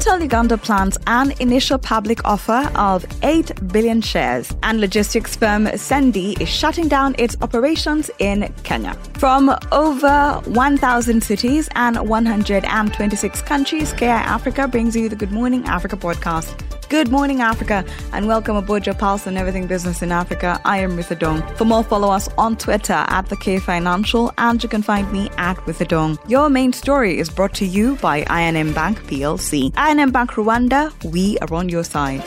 Airtel Uganda plans an initial public offer of 8 billion shares, and logistics firm Sendy is shutting down its operations in Kenya. From over 1,000 cities and 126 countries, KI Africa brings you the Good Morning Africa podcast. Good morning, Africa, and welcome aboard your pulse on everything business in Africa. I am Ritha Dong. For more, follow us on Twitter at the K Financial, and you can find me at Ritha Dong. Your main story is brought to you by I&M Bank PLC. I&M Bank Rwanda, we are on your side.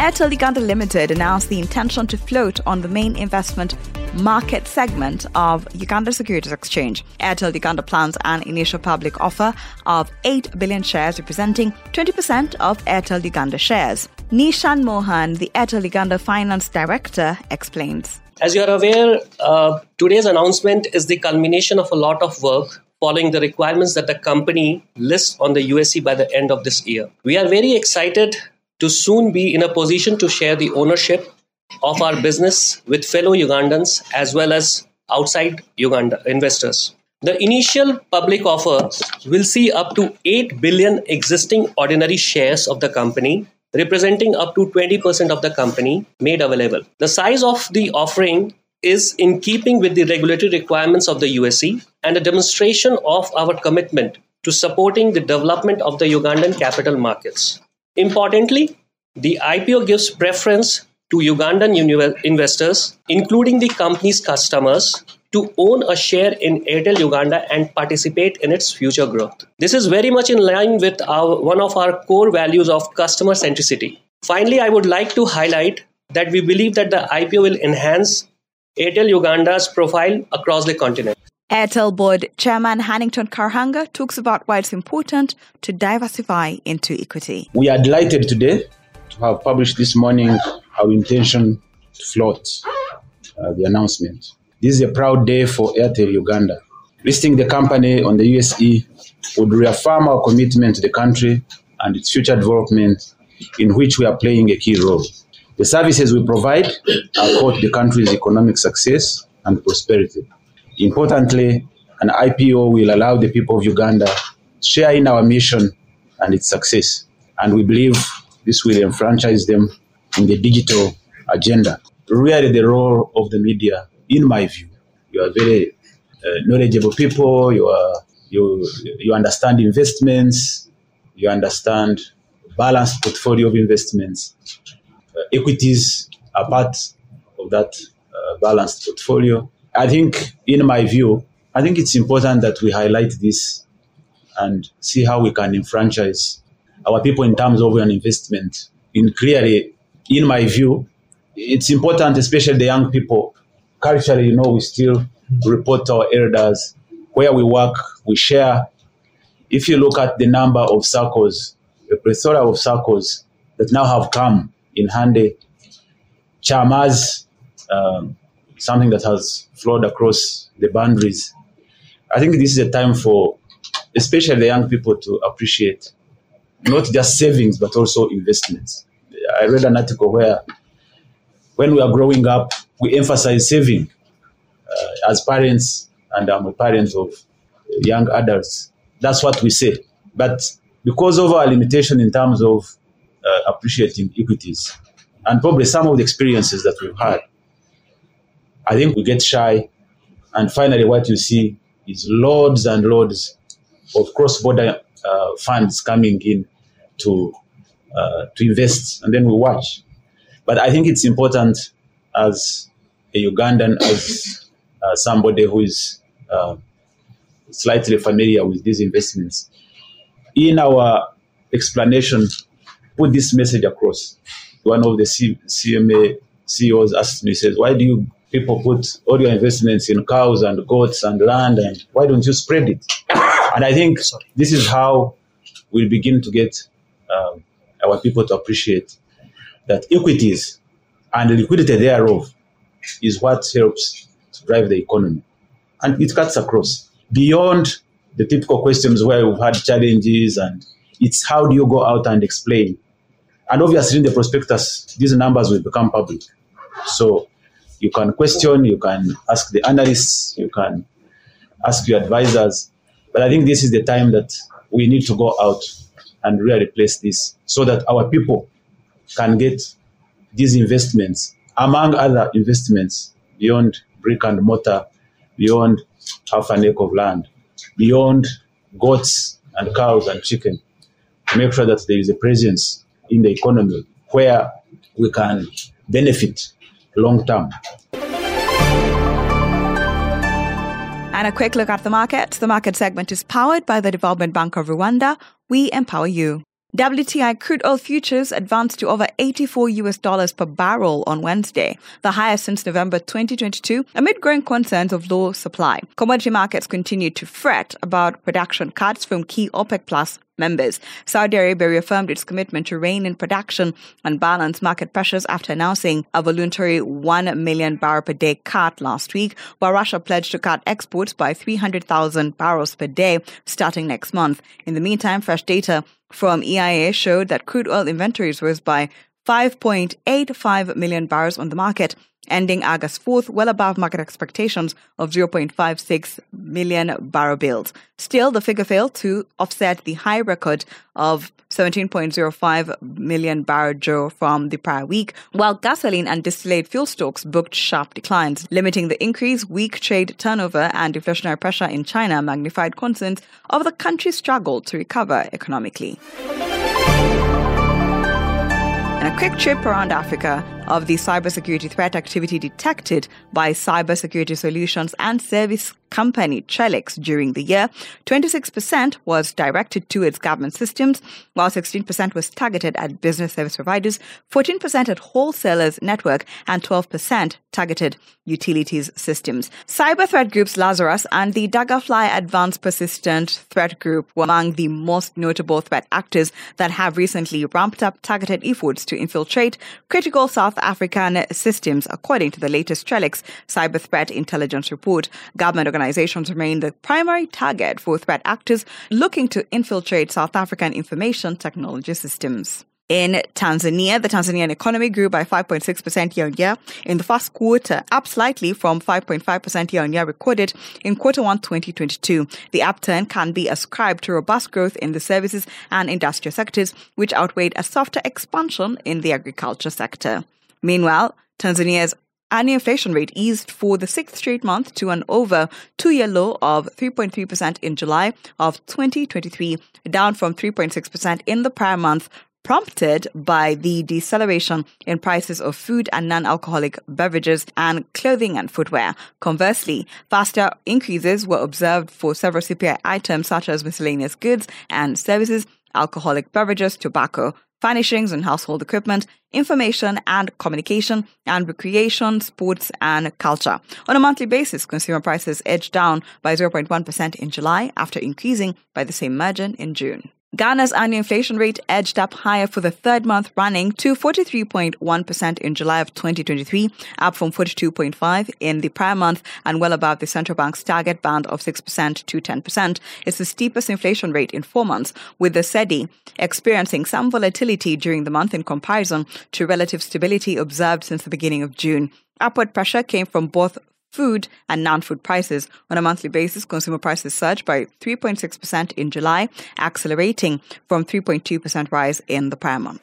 Airtel Uganda Limited announced the intention to float on the main investment market segment of Uganda Securities Exchange. Airtel Uganda plans an initial public offer of 8 billion shares, representing 20% of Airtel Uganda shares. Nishan Mohan, the Airtel Uganda Finance Director, explains. As you are aware, uh, today's announcement is the culmination of a lot of work following the requirements that the company lists on the USE by the end of this year. We are very excited to soon be in a position to share the ownership of our business with fellow Ugandans as well as outside Uganda investors. The initial public offer will see up to 8 billion existing ordinary shares of the company, representing up to 20% of the company, made available. The size of the offering is in keeping with the regulatory requirements of the USE and a demonstration of our commitment to supporting the development of the Ugandan capital markets. Importantly, the IPO gives preference to Ugandan investors, including the company's customers, to own a share in Airtel Uganda and participate in its future growth. This is very much in line with our, one of our core values of customer centricity. Finally, I would like to highlight that we believe that the IPO will enhance Airtel Uganda's profile across the continent. Airtel board chairman Hannington Karuhanga talks about why it's important to diversify into equity. We are delighted today to have published this morning our intention to float uh, the announcement. This is a proud day for Airtel Uganda. Listing the company on the USE would reaffirm our commitment to the country and its future development, in which we are playing a key role. The services we provide are core to the country's economic success and prosperity. Importantly, an IPO will allow the people of Uganda to share in our mission and its success. And we believe this will enfranchise them in the digital agenda. Really, the role of the media, in my view, you are very uh, knowledgeable people. You are you you understand investments. You understand balanced portfolio of investments. Uh, equities are part of that uh, balanced portfolio. I think, in my view, I think it's important that we highlight this and see how we can enfranchise our people in terms of an investment. In clearly, in my view, it's important, especially the young people. Culturally, you know, we still report our elders where we work, we share. If you look at the number of circles, the plethora of circles that now have come in handy, chamas, um, something that has flowed across the boundaries. I think this is a time for, especially the young people, to appreciate not just savings but also investments. I read an article where, when we are growing up, we emphasize saving uh, as parents, and I'm a parent of young adults. That's what we say. But because of our limitation in terms of uh, appreciating equities, and probably some of the experiences that we've had, I think we get shy. And finally, what you see is loads and loads of cross border uh, funds coming in to, uh, to invest, and then we watch. But I think it's important as a Ugandan, as uh, somebody who is uh, slightly familiar with these investments, in our explanation, put this message across. One of the C- CMA CEOs asked me, says, why do you people put all your investments in cows and goats and land, and why don't you spread it? And I think Sorry. this is how we begin to get um, our people to appreciate that equities and the liquidity thereof is what helps to drive the economy. And it cuts across beyond the typical questions where we've had challenges and it's how do you go out and explain. And obviously in the prospectus, these numbers will become public. So you can question, you can ask the analysts, you can ask your advisors. But I think this is the time that we need to go out and really replace this so that our people can get these investments, among other investments beyond brick and mortar, beyond half an acre of land, beyond goats and cows and chicken, make sure that there is a presence in the economy where we can benefit long term. And a quick look at the market. The market segment is powered by the Development Bank of Rwanda. We empower you. WTI crude oil futures advanced to over 84 US dollars per barrel on Wednesday, the highest since November 2022, amid growing concerns of low supply. Commodity markets continued to fret about production cuts from key OPEC Plus members. Saudi Arabia reaffirmed its commitment to rein in production and balance market pressures after announcing a voluntary 1 million barrel per day cut last week, while Russia pledged to cut exports by 300,000 barrels per day starting next month. In the meantime, fresh data from EIA showed that crude oil inventories rose by 5.85 million barrels on the market, ending August 4th well above market expectations of 0.56 million barrel bills. Still, the figure failed to offset the high record of 17.05 million barrel Joe from the prior week, while gasoline and distillate fuel stocks booked sharp declines, limiting the increase. Weak trade turnover and deflationary pressure in China magnified concerns over the country's struggle to recover economically. And a quick trip around Africa of the cybersecurity threat activity detected by cybersecurity solutions and service company Trellix during the year, 26% was directed towards government systems, while 16% was targeted at business service providers, 14% at wholesalers network, and 12% targeted utilities systems. Cyber threat groups Lazarus and the Daggerfly Advanced Persistent Threat Group were among the most notable threat actors that have recently ramped up targeted efforts to infiltrate critical South African systems, according to the latest Trellix cyber threat intelligence report. Government organizations remain the primary target for threat actors looking to infiltrate South African information technology systems. In Tanzania, the Tanzanian economy grew by 5.6% year on year in the first quarter, up slightly from 5.5% year on year recorded in quarter one 2022. The upturn can be ascribed to robust growth in the services and industrial sectors, which outweighed a softer expansion in the agriculture sector. Meanwhile, Tanzania's annual inflation rate eased for the sixth straight month to an over two year low of 3.3% in July of 2023, down from 3.6% in the prior month, prompted by the deceleration in prices of food and non-alcoholic beverages and clothing and footwear. Conversely, faster increases were observed for several CPI items such as miscellaneous goods and services, alcoholic beverages, tobacco, furnishings and household equipment, information and communication, and recreation, sports, and culture. On a monthly basis, consumer prices edged down by 0.1% in July after increasing by the same margin in June. Ghana's annual inflation rate edged up higher for the third month running to 43.1% in July of 2023, up from 42.5 in the prior month and well above the central bank's target band of 6% to 10%. It's the steepest inflation rate in four months, with the CEDI experiencing some volatility during the month in comparison to relative stability observed since the beginning of June. Upward pressure came from both food and non-food prices. On a monthly basis, consumer prices surged by 3.6% in July, accelerating from 3.2% rise in the prior month.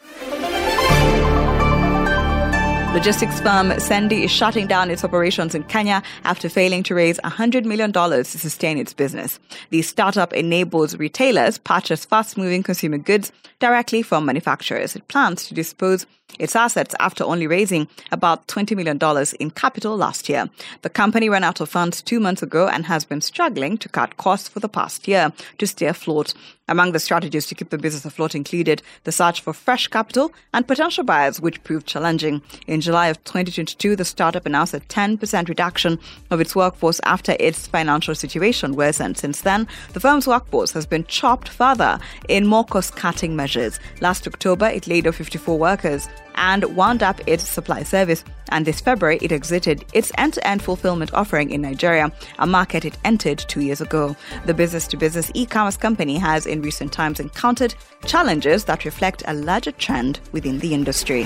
Logistics firm Sendy is shutting down its operations in Kenya after failing to raise $100 million to sustain its business. The startup enables retailers purchase fast-moving consumer goods directly from manufacturers. It plans to dispose its assets after only raising about $20 million in capital last year. The company ran out of funds two months ago and has been struggling to cut costs for the past year to stay afloat. Among the strategies to keep the business afloat included the search for fresh capital and potential buyers, which proved challenging. In July of 2022, the startup announced a 10% reduction of its workforce after its financial situation worsened. Since then, the firm's workforce has been chopped further in more cost cutting measures. Last October, it laid off 54 workers and wound up its supply service. And this February, it exited its end to end fulfillment offering in Nigeria, a market it entered two years ago. The business to business e commerce company has in recent times encountered challenges that reflect a larger trend within the industry.